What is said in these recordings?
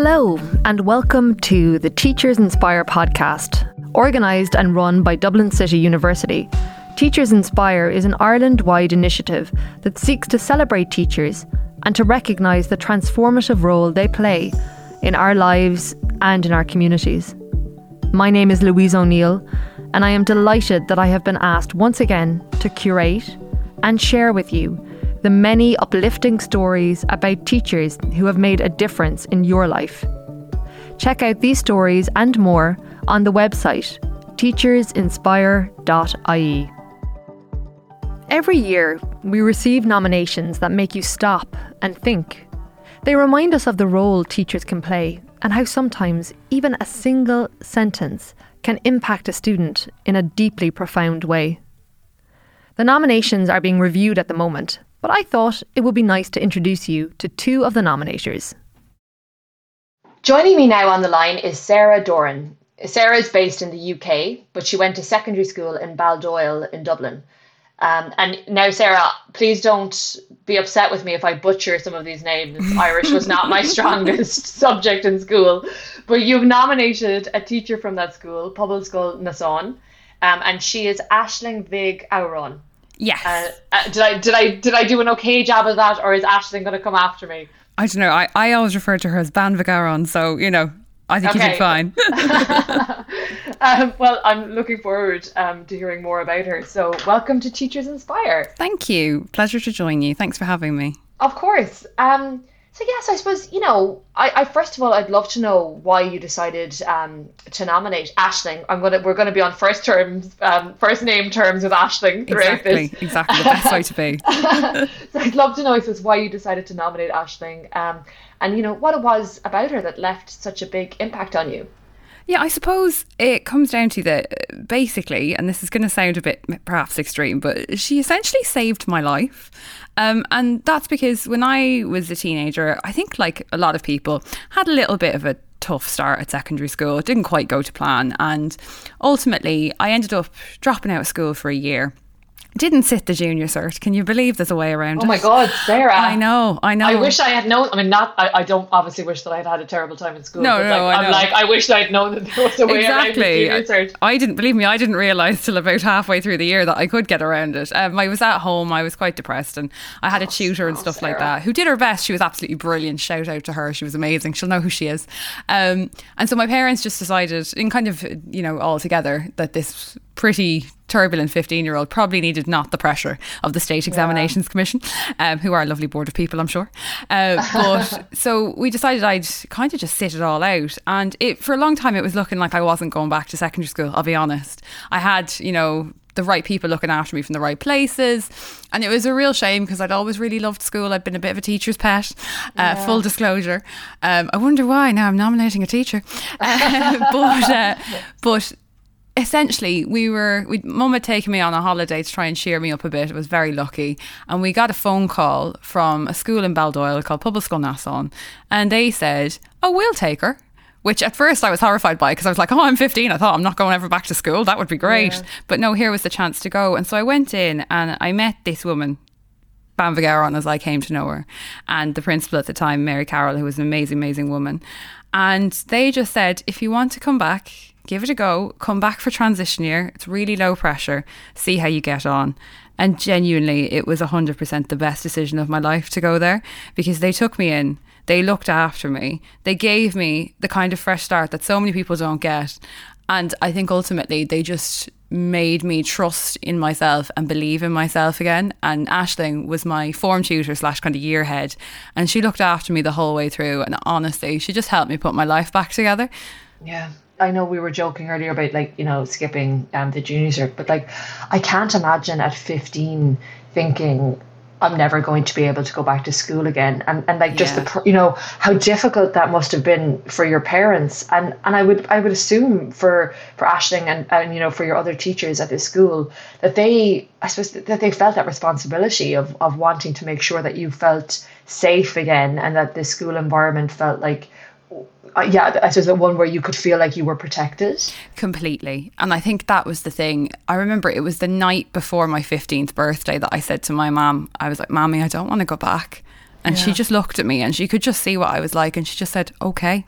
Hello, and welcome to the Teachers Inspire podcast, organised and run by Dublin City University. Teachers Inspire is an Ireland wide initiative that seeks to celebrate teachers and to recognise the transformative role they play in our lives and in our communities. My name is Louise O'Neill, and I am delighted that I have been asked once again to curate and share with you the many uplifting stories about teachers who have made a difference in your life. Check out these stories and more on the website teachersinspire.ie. Every year, we receive nominations that make you stop and think. They remind us of the role teachers can play and how sometimes even a single sentence can impact a student in a deeply profound way. The nominations are being reviewed at the moment, but I thought it would be nice to introduce you to two of the nominators. Joining me now on the line is Sarah Doran. Sarah is based in the UK, but she went to secondary school in Baldoyle in Dublin. Um, and now, Sarah, please don't be upset with me if I butcher some of these names. Irish was not my strongest subject in school, but you've nominated a teacher from that school, Pobalscoil Neasáin, um, and she is Aisling Mhig Shamhráin. Yes. Uh, uh, did I did I did I do an okay job of that, or is Aisling going to come after me? I don't know. I, I always refer to her as Bean Mhig Shamhráin, so you know, I think okay. you did fine. um, well, I'm looking forward um, to hearing more about her. So, welcome to Teachers Inspire. Thank you. Pleasure to join you. Thanks for having me. Of course. Um, so yes, I suppose you know. I, I, first of all, I'd love to know why you decided um, to nominate Aisling. I'm gonna we're gonna be on first terms, um, first name terms with Aisling throughout exactly, this. Exactly, the best way to be. so I'd love to know, I suppose, why you decided to nominate Aisling, um, and you know what it was about her that left such a big impact on you. Yeah, I suppose it comes down to that basically, and this is going to sound a bit perhaps extreme, but she essentially saved my life. Um, and that's because when I was a teenager, I think, like a lot of people, had a little bit of a tough start at secondary school. It didn't quite go to plan. And ultimately, I ended up dropping out of school for a year didn't sit the junior cert. Can you believe there's a way around oh it? Oh my God, Sarah! I know, I know. I wish I had known. I mean, not. I, I don't obviously wish that I had had a terrible time in school. No, no, like, I am like, I wish I'd known that there was a way exactly. around the junior cert. I didn't believe me. I didn't realise till about halfway through the year that I could get around it. Um, I was at home. I was quite depressed, and I had a tutor and stuff Sarah. like that who did her best. She was absolutely brilliant. Shout out to her. She was amazing. She'll know who she is. Um, and so my parents just decided, in kind of you know all together, that this pretty turbulent 15 year old probably needed not the pressure of the State Examinations yeah. Commission, um, who are a lovely board of people, I'm sure. Uh, but so we decided I'd kind of just sit it all out. And it, for a long time, it was looking like I wasn't going back to secondary school, I'll be honest. I had, you know, the right people looking after me from the right places. And it was a real shame because I'd always really loved school. I'd been a bit of a teacher's pet, uh, yeah. full disclosure. Um, I wonder why now I'm nominating a teacher. Uh, but, uh, but essentially we were we mum had taken me on a holiday to try and cheer me up a bit. I was very lucky. And we got a phone call from a school in Baldoyle called Pobalscoil Neasáin and they said, Oh, we'll take her. Which at first I was horrified by because I was like, oh, I'm 15. I thought I'm not going ever back to school. That would be great. Yeah. But no, here was the chance to go. And so I went in and I met this woman, Bean Mhig Shamhráin, as I came to know her, and the principal at the time, Mary Carroll, who was an amazing, amazing woman. And they just said, if you want to come back, give it a go, come back for transition year. It's really low pressure. See how you get on. And genuinely, it was 100% the best decision of my life to go there because they took me in, they looked after me, they gave me the kind of fresh start that so many people don't get. And I think ultimately they just made me trust in myself and believe in myself again. And Aisling was my form tutor slash kind of year head. And she looked after me the whole way through. And honestly, she just helped me put my life back together. Yeah. I know we were joking earlier about like you know skipping um, the junior cert, but like I can't imagine at 15 thinking I'm never going to be able to go back to school again, and and like just yeah. the you know how difficult that must have been for your parents, and and I would I would assume for for Aisling and and you know for your other teachers at this school that they I suppose that they felt that responsibility of of wanting to make sure that you felt safe again, and that the school environment felt like uh, yeah, I suppose the one where you could feel like you were protected. Completely. And I think that was the thing. I remember it was the night before my 15th birthday that I said to my mom, I was like, Mommy, I don't want to go back. And she just looked at me and she could just see what I was like. And she just said, okay,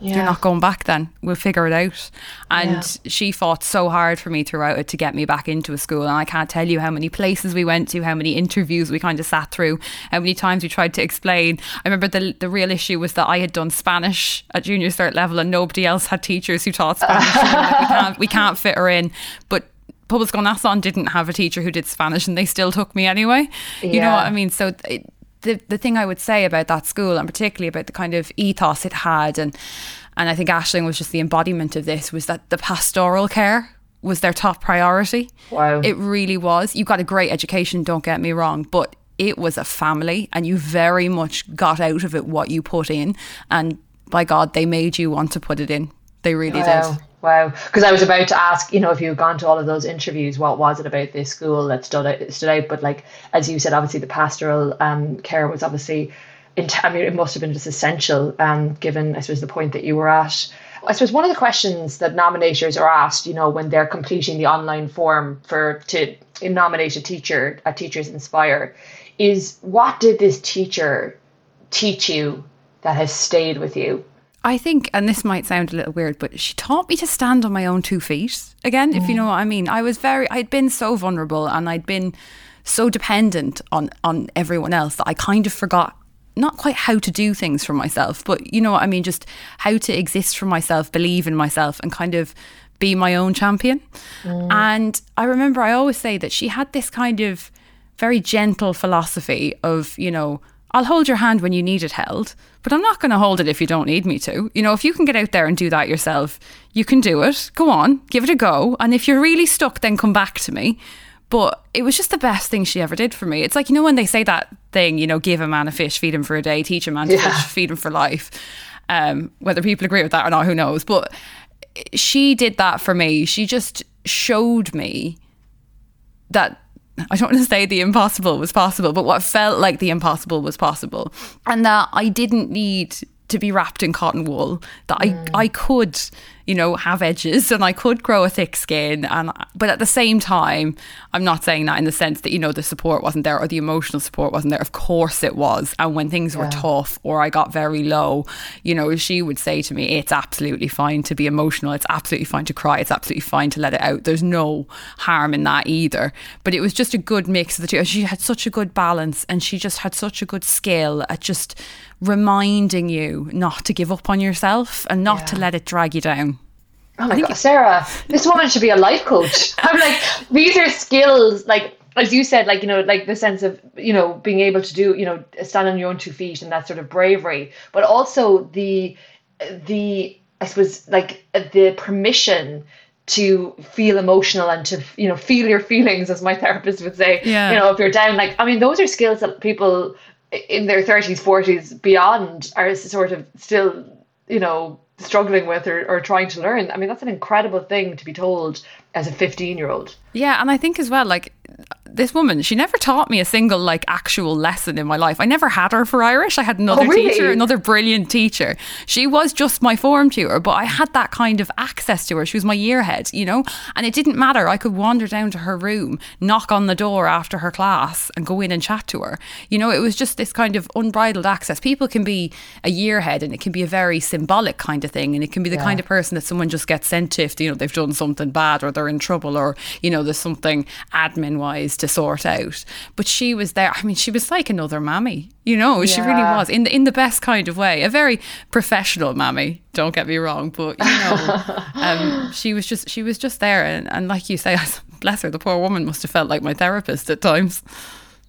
Yeah. you're not going back then. We'll figure it out. And Yeah. she fought so hard for me throughout it to get me back into a school. And I can't tell you how many places we went to, how many interviews we kind of sat through, how many times we tried to explain. I remember the, the real issue was that I had done Spanish at junior cert level and nobody else had teachers who taught Spanish. We like, we, can't, we can't fit her in. But Pobalscoil Neasáin didn't have a teacher who did Spanish and they still took me anyway. You know what I mean? So it, the the thing I would say about that school and particularly about the kind of ethos it had and and I think Aisling was just the embodiment of this was that the pastoral care was their top priority. Wow. It really was. You got a great education, don't get me wrong, but it was a family and you very much got out of it what you put in and by God they made you want to put it in. They really Wow. did. Wow. Because I was about to ask, you know, if you had gone to all of those interviews, what was it about this school that stood out? Stood out? But like, as you said, obviously the pastoral um, care was obviously, I mean, it must have been just essential, um, given I suppose the point that you were at. I suppose one of the questions that nominators are asked, you know, when they're completing the online form for to nominate a teacher at Teachers Inspire, is what did this teacher teach you that has stayed with you? I think, and this might sound a little weird, but she taught me to stand on my own two feet again, if you mm. know what I mean. I was very, I'd been so vulnerable and I'd been so dependent on, on everyone else that I kind of forgot not quite how to do things for myself, but you know what I mean, just how to exist for myself, believe in myself, and kind of be my own champion. Mm. And I remember I always say that she had this kind of very gentle philosophy of, you know, I'll hold your hand when you need it held, but I'm not going to hold it if you don't need me to. You know, if you can get out there and do that yourself, you can do it. Go on, give it a go. And if you're really stuck, then come back to me. But it was just the best thing she ever did for me. It's like, you know, when they say that thing, you know, give a man a fish, feed him for a day, teach a man to Yeah. fish, feed him for life. Um, whether people agree with that or not, who knows? But she did that for me. She just showed me that I don't want to say the impossible was possible, but what felt like the impossible was possible. And that I didn't need to be wrapped in cotton wool, that I, mm. I could, you know, have edges and I could grow a thick skin. And but at the same time, I'm not saying that in the sense that, you know, the support wasn't there or the emotional support wasn't there. Of course it was. And when things were tough or I got very low, you know, she would say to me, It's absolutely fine to be emotional, it's absolutely fine to cry, it's absolutely fine to let it out. There's no harm in that either. But it was just a good mix of the two. She had such a good balance and she just had such a good skill at just reminding you not to give up on yourself and not to let it drag you down. Oh my god, Sarah, this woman should be a life coach. I'm like, these are skills, like as you said, like you know, like the sense of you know being able to do, you know, stand on your own two feet and that sort of bravery, but also the the I suppose like the permission to feel emotional and to you know feel your feelings, as my therapist would say. Yeah. You know, if you're down, like I mean, those are skills that people in their 30s, 40s, beyond are sort of still, you know, struggling with or, or trying to learn. I mean, that's an incredible thing to be told as a 15 year old. Yeah, and I think as well, like this woman, she never taught me a single like actual lesson in my life. I never had her for Irish. I had oh, another Oh, really? teacher, another brilliant teacher. She was just my form tutor, but I had that kind of access to her. She was my year head, you know? And it didn't matter. I could wander down to her room, knock on the door after her class and go in and chat to her. You know, it was just this kind of unbridled access. People can be a year head and it can be a very symbolic kind of thing and it can be the kind of person that someone just gets sent to if you know they've done something bad or they're in trouble or you know there's something admin wise to sort out but she was there i mean she was like another mammy you know she really was in the in the best kind of way a very professional mammy don't get me wrong but you know um, she was just she was just there and, and like you say bless her the poor woman must have felt like my therapist at times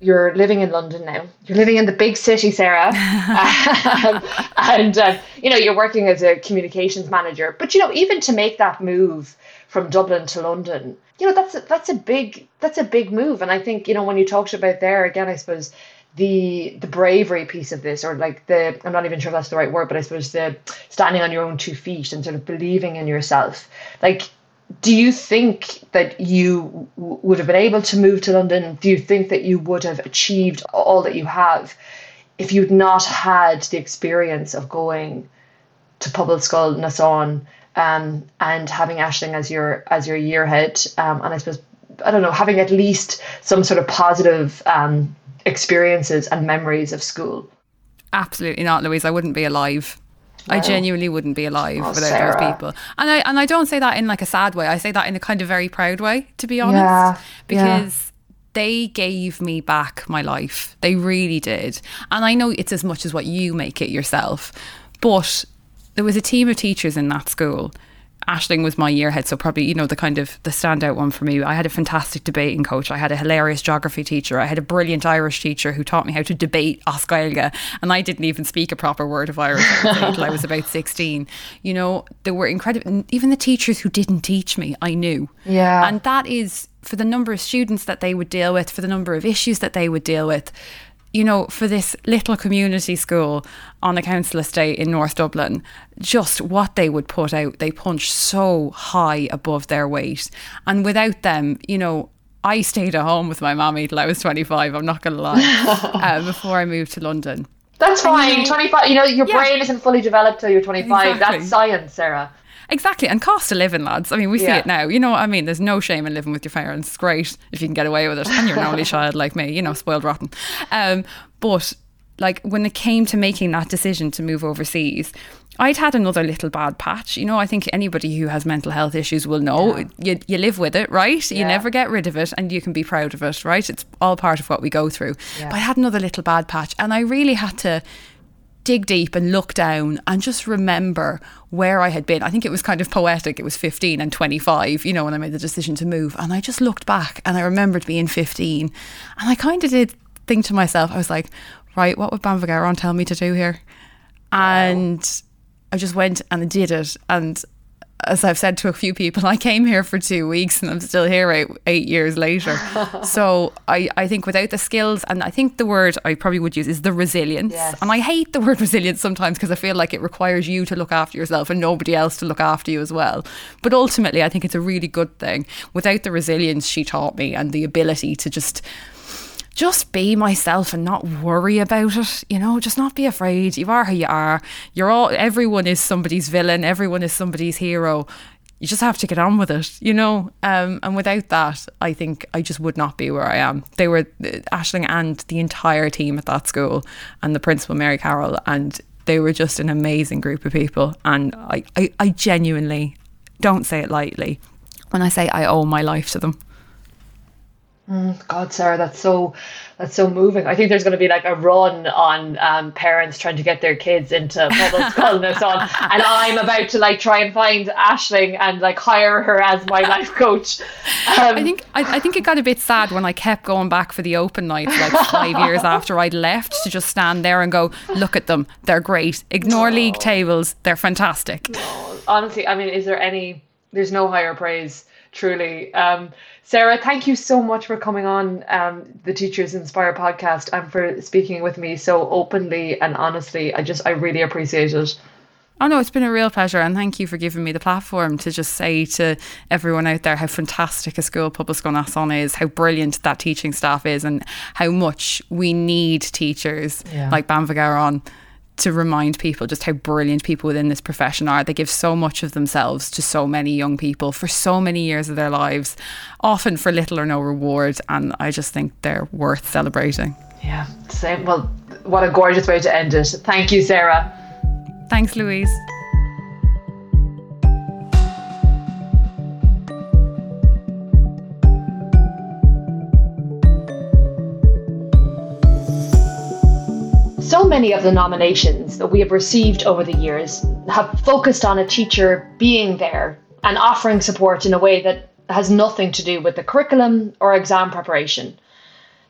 You're living in London now. You're living in the big city, Sarah. um, and, uh, you know, you're working as a communications manager. But, you know, even to make that move from Dublin to London, you know, that's a, that's a big that's a big move. And I think, you know, when you talked about there again, I suppose the the bravery piece of this or like the I'm not even sure if that's the right word but I suppose the standing on your own two feet and sort of believing in yourself. Like do you think that you w- would have been able to move to London? Do you think that you would have achieved all that you have if you'd not had the experience of going to Pobalscoil Neasáin um, and having Aisling as your as your year head um, and I suppose I don't know having at least some sort of positive um, experiences and memories of school Absolutely not, Louise. I wouldn't be alive. I genuinely wouldn't be alive Oh, without Sarah. those people. And I and I don't say that in like a sad way. I say that in a kind of very proud way, to be honest. Yeah, yeah. Because they gave me back my life. They really did. And I know it's as much as what you make it yourself. But there was a team of teachers in that school. Aisling was my year head, so probably, you know, the kind of the standout one for me. I had a fantastic debating coach. I had a hilarious geography teacher. I had a brilliant Irish teacher who taught me how to debate as Gaeilge. And I didn't even speak a proper word of Irish until I was about 16. You know, there were incredible, even the teachers who didn't teach me, I knew. Yeah. And that is for the number of students that they would deal with, for the number of issues that they would deal with. You know, for this little community school on a council estate in North Dublin, just what they would put out, they punch so high above their weight. And without them, you know, I stayed at home with my mommy till I was 25, I'm not going to lie, uh, before I moved to London. That's fine. 25, you know, your Yeah. brain isn't fully developed till you're 25. Exactly. That's science, Sarah. Exactly, and cost of living, lads. I mean, we see it now. You know what I mean? There's no shame in living with your parents. It's great if you can get away with it, and you're an only child like me. You know, spoiled rotten. Um, but like when it came to making that decision to move overseas. I'd had another little bad patch. You know, I think anybody who has mental health issues will know you, you live with it, right? You never get rid of it and you can be proud of it, right? It's all part of what we go through. But I had another little bad patch and I really had to dig deep and look down and just remember where I had been. I think it was kind of poetic. It was 15 and 25, you know, when I made the decision to move. And I just looked back and I remembered being 15. And I kind of did think to myself, I was like, right, what would Bean Mhig Shamhráin tell me to do here? And I just went and I did it. And as I've said to a few people, I came here for two weeks and I'm still here eight, eight years later. so I, I think without the skills, and I think the word I probably would use is the resilience. Yes. And I hate the word resilience sometimes because I feel like it requires you to look after yourself and nobody else to look after you as well. But ultimately, I think it's a really good thing. Without the resilience she taught me and the ability to just just be myself and not worry about it you know? Just not be afraid. You are who you are. You're all everyone is somebody's villain. Everyone is somebody's hero. You just have to get on with it you know? Um, and without that i think i just would not be where i am. They were uh, aisling and the entire team at that school and the principal mary carroll and they were just an amazing group of people. And i, I, I genuinely don't say it lightly when i say i owe my life to them God, Sarah, that's so that's so moving. I think there's going to be like a run on um, parents trying to get their kids into public school and so on, and I'm about to like try and find Aisling and like hire her as my life coach. Um, I think I, I think it got a bit sad when I kept going back for the open night like five years after I'd left to just stand there and go, look at them, they're great. Ignore league tables, they're fantastic. honestly, I mean, is there any? There's no higher praise, truly. Um, Sarah, thank you so much for coming on um, the Teachers Inspire podcast and for speaking with me so openly and honestly. I just, I really appreciate it. Oh no, it's been a real pleasure, and thank you for giving me the platform to just say to everyone out there how fantastic a school Pobalscoil Neasáin is, how brilliant that teaching staff is, and how much we need teachers Yeah. like Bean Mhig Shamhráin to remind people just how brilliant people within this profession are. They give so much of themselves to so many young people for so many years of their lives, often for little or no reward, and I just think they're worth celebrating. Yeah, same. Well, what a gorgeous way to end it. Thank you, Sarah. Thanks, Louise. Many of the nominations that we have received over the years have focused on a teacher being there and offering support in a way that has nothing to do with the curriculum or exam preparation.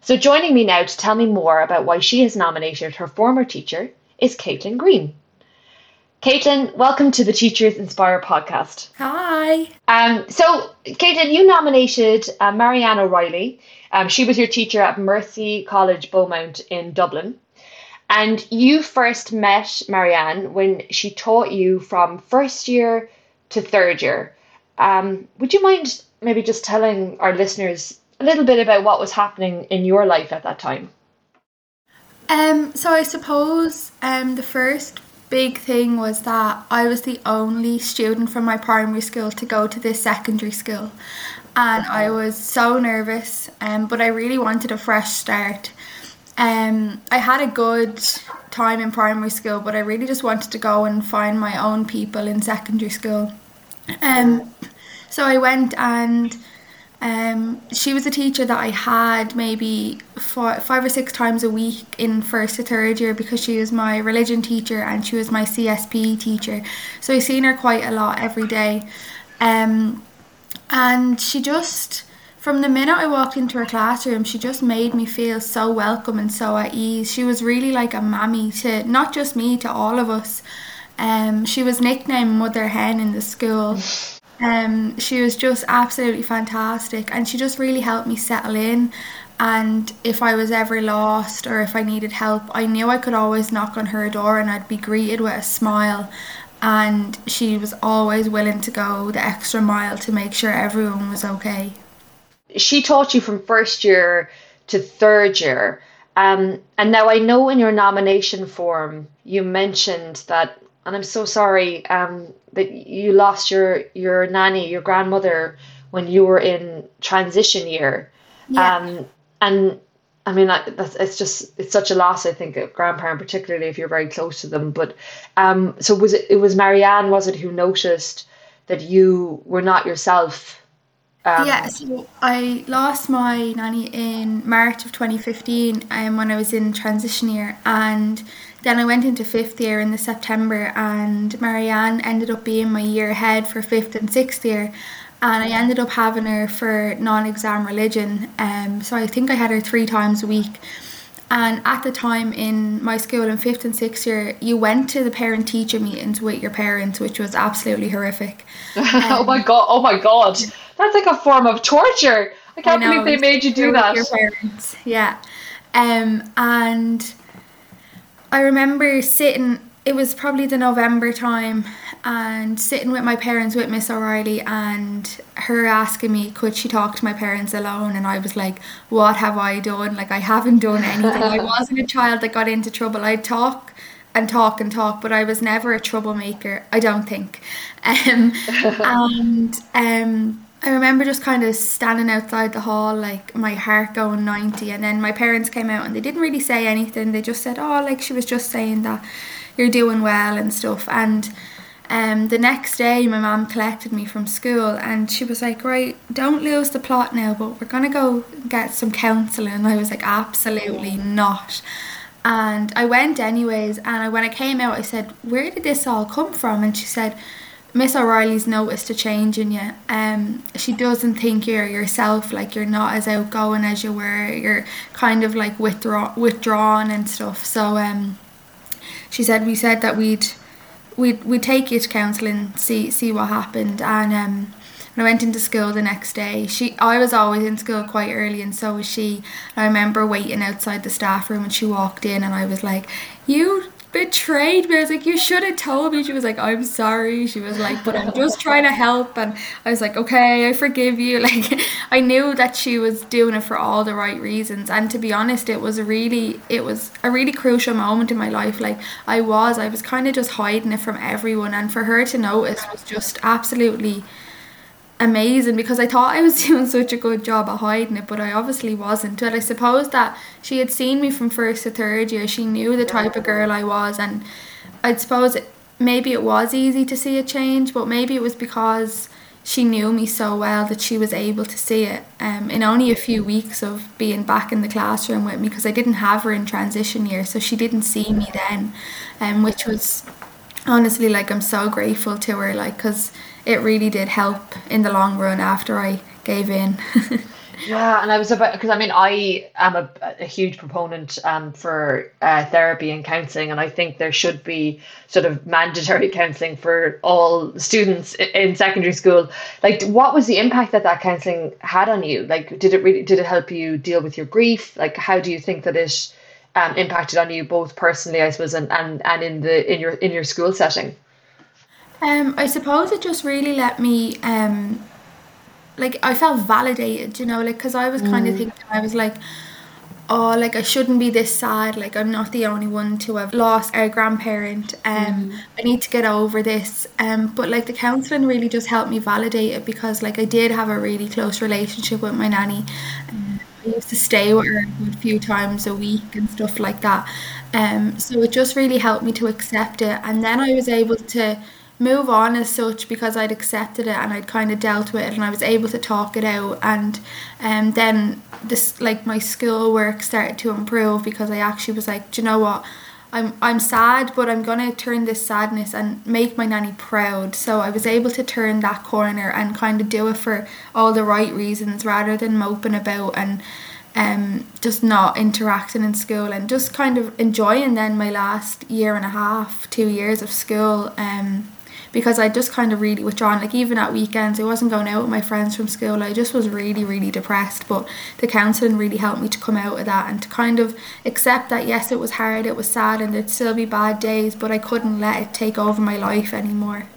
So, joining me now to tell me more about why she has nominated her former teacher is Caitlin Green. Caitlin, welcome to the Teachers Inspire podcast. Hi. Um, so, Caitlin, you nominated uh, Marianne O'Reilly. Um, she was your teacher at Mercy College Beaumont in Dublin. And you first met Marianne when she taught you from first year to third year. Um, would you mind maybe just telling our listeners a little bit about what was happening in your life at that time? Um, so I suppose um, the first big thing was that I was the only student from my primary school to go to this secondary school. And I was so nervous, um, but I really wanted a fresh start. Um, I had a good time in primary school, but I really just wanted to go and find my own people in secondary school. Um, so I went and um, she was a teacher that I had maybe four, five or six times a week in first to third year because she was my religion teacher and she was my CSP teacher. So I seen her quite a lot every day. Um, and she just, from the minute I walked into her classroom, she just made me feel so welcome and so at ease. She was really like a mammy to not just me, to all of us. Um, she was nicknamed Mother Hen in the school. Um, she was just absolutely fantastic and she just really helped me settle in. And if I was ever lost or if I needed help, I knew I could always knock on her door and I'd be greeted with a smile. And she was always willing to go the extra mile to make sure everyone was okay. She taught you from first year to third year. Um, and now I know in your nomination form you mentioned that and I'm so sorry um, that you lost your your nanny, your grandmother, when you were in transition year. Yeah. Um, and I mean, that's it's just it's such a loss. I think a grandparent, particularly if you're very close to them. But um, so was it? It was Marianne, was it, who noticed that you were not yourself? Um, yeah, so I lost my nanny in March of 2015 um, when I was in transition year, and then I went into fifth year in the September, and Marianne ended up being my year ahead for fifth and sixth year. And I ended up having her for non exam religion. Um, so I think I had her three times a week. And at the time in my school in fifth and sixth year, you went to the parent teacher meetings with your parents, which was absolutely horrific. Um, oh my god! Oh my god! That's like a form of torture. I can't I know, believe they made you do that. Your parents, yeah. Um, and I remember sitting, it was probably the November time, and sitting with my parents with Miss O'Reilly and her asking me, could she talk to my parents alone? And I was like, what have I done? Like, I haven't done anything. I wasn't a child that got into trouble. I'd talk and talk and talk, but I was never a troublemaker, I don't think. Um, and um, I remember just kind of standing outside the hall, like my heart going 90. And then my parents came out and they didn't really say anything. They just said, Oh, like she was just saying that you're doing well and stuff. And um, the next day, my mom collected me from school and she was like, Right, don't lose the plot now, but we're going to go get some counselling. And I was like, Absolutely not. And I went anyways. And when I came out, I said, Where did this all come from? And she said, Miss O'Reilly's noticed a change in you. Um, she doesn't think you're yourself, like you're not as outgoing as you were. You're kind of like withdraw withdrawn and stuff. So um, she said we said that we'd we'd we'd take you to counselling, see see what happened, and um, when I went into school the next day, she I was always in school quite early, and so was she. And I remember waiting outside the staff room, and she walked in, and I was like, "You betrayed me. I was like, you should have told me. She was like, I'm sorry. She was like, but I'm just trying to help. And I was like, okay, I forgive you. Like, I knew that she was doing it for all the right reasons. And to be honest, it was really, it was a really crucial moment in my life. Like, I was, I was kind of just hiding it from everyone. And for her to notice was just absolutely amazing because I thought I was doing such a good job of hiding it, but I obviously wasn't. But I suppose that she had seen me from first to third year. She knew the type of girl I was, and I suppose it, maybe it was easy to see a change, but maybe it was because she knew me so well that she was able to see it um, in only a few weeks of being back in the classroom with me because I didn't have her in transition year, so she didn't see me then, um, which was honestly like I'm so grateful to her, like because it really did help in the long run after I gave in. yeah, and I was about because I mean I am a, a huge proponent um, for uh, therapy and counselling, and I think there should be sort of mandatory counselling for all students in secondary school. Like, what was the impact that that counselling had on you? Like, did it really did it help you deal with your grief? Like, how do you think that it um, impacted on you both personally, I suppose, and, and, and in the in your in your school setting? Um, I suppose it just really let me, um, like, I felt validated, you know, like, because I was kind of mm. thinking, I was like, oh, like, I shouldn't be this sad. Like, I'm not the only one to have lost a grandparent. Um, mm. I need to get over this. Um, but like, the counselling really just helped me validate it because, like, I did have a really close relationship with my nanny. Um, I used to stay with her a few times a week and stuff like that. Um, so it just really helped me to accept it. And then I was able to move on as such because I'd accepted it and I'd kind of dealt with it and I was able to talk it out. And um, then this like my school work started to improve because I actually was like do you know what? I'm I'm sad but I'm gonna turn this sadness and make my nanny proud. So I was able to turn that corner and kind of do it for all the right reasons rather than moping about and um, just not interacting in school and just kind of enjoying then my last year and a half two years of school um, because I just kind of really withdrawn. Like even at weekends, I wasn't going out with my friends from school. I just was really, really depressed. But the counselling really helped me to come out of that and to kind of accept that yes, it was hard, it was sad, and there'd still be bad days, but I couldn't let it take over my life anymore.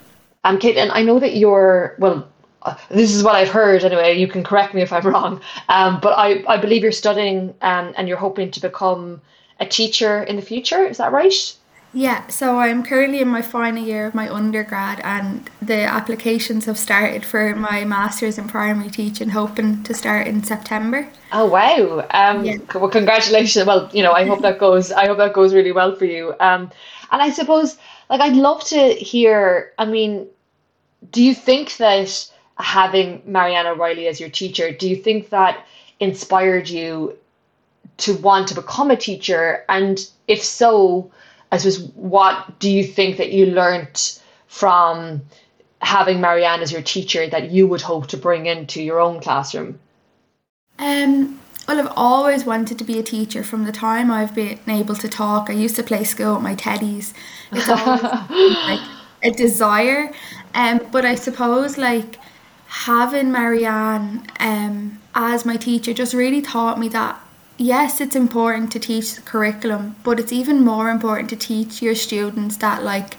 Um, Caitlin, I know that you're well. Uh, this is what I've heard anyway. You can correct me if I'm wrong, um, but I, I believe you're studying um, and you're hoping to become a teacher in the future. Is that right? Yeah, so I'm currently in my final year of my undergrad, and the applications have started for my master's in primary teaching, hoping to start in September. Oh wow! Um, yeah. Well, congratulations. Well, you know, I hope that goes. I hope that goes really well for you. Um, and I suppose, like, I'd love to hear. I mean, do you think that having Marianne O'Reilly as your teacher, do you think that inspired you to want to become a teacher? And if so, I suppose, what do you think that you learnt from having Marianne as your teacher that you would hope to bring into your own classroom? Um, well, I've always wanted to be a teacher from the time I've been able to talk. I used to play school with my teddies. It's always like a desire. Um, but I suppose like having Marianne um, as my teacher just really taught me that yes, it's important to teach the curriculum, but it's even more important to teach your students that like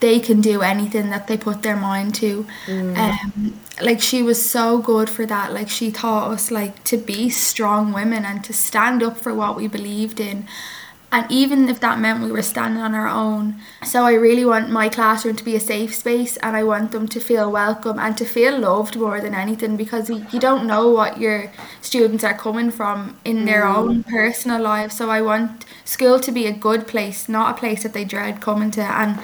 they can do anything that they put their mind to. Mm. Um, like she was so good for that. Like she taught us like to be strong women and to stand up for what we believed in and even if that meant we were standing on our own. So I really want my classroom to be a safe space and I want them to feel welcome and to feel loved more than anything because you don't know what your students are coming from in their mm. own personal lives. So I want school to be a good place, not a place that they dread coming to and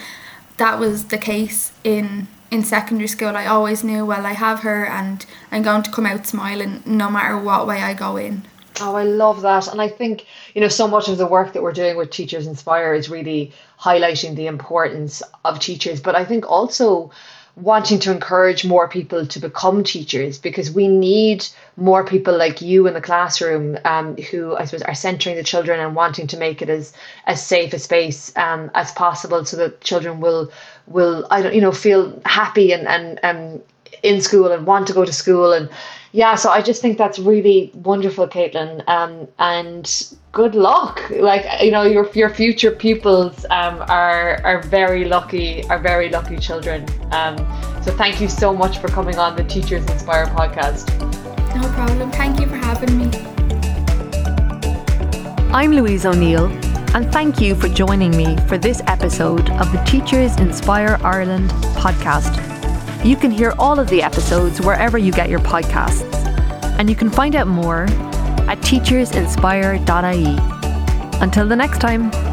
that was the case in in secondary school I always knew well I have her and I'm going to come out smiling no matter what way I go in. Oh, I love that. And I think, you know, so much of the work that we're doing with Teachers Inspire is really highlighting the importance of teachers, but I think also wanting to encourage more people to become teachers because we need more people like you in the classroom um, who I suppose are centering the children and wanting to make it as as safe a space um, as possible so that children will will I don't you know feel happy and and, and in school and want to go to school and yeah, so I just think that's really wonderful, Caitlin. Um, and good luck. Like you know, your your future pupils um, are are very lucky, are very lucky children. Um, so thank you so much for coming on the Teachers Inspire podcast. No problem. Thank you for having me. I'm Louise O'Neill, and thank you for joining me for this episode of the Teachers Inspire Ireland podcast. You can hear all of the episodes wherever you get your podcasts, and you can find out more at teachersinspire.ie. Until the next time.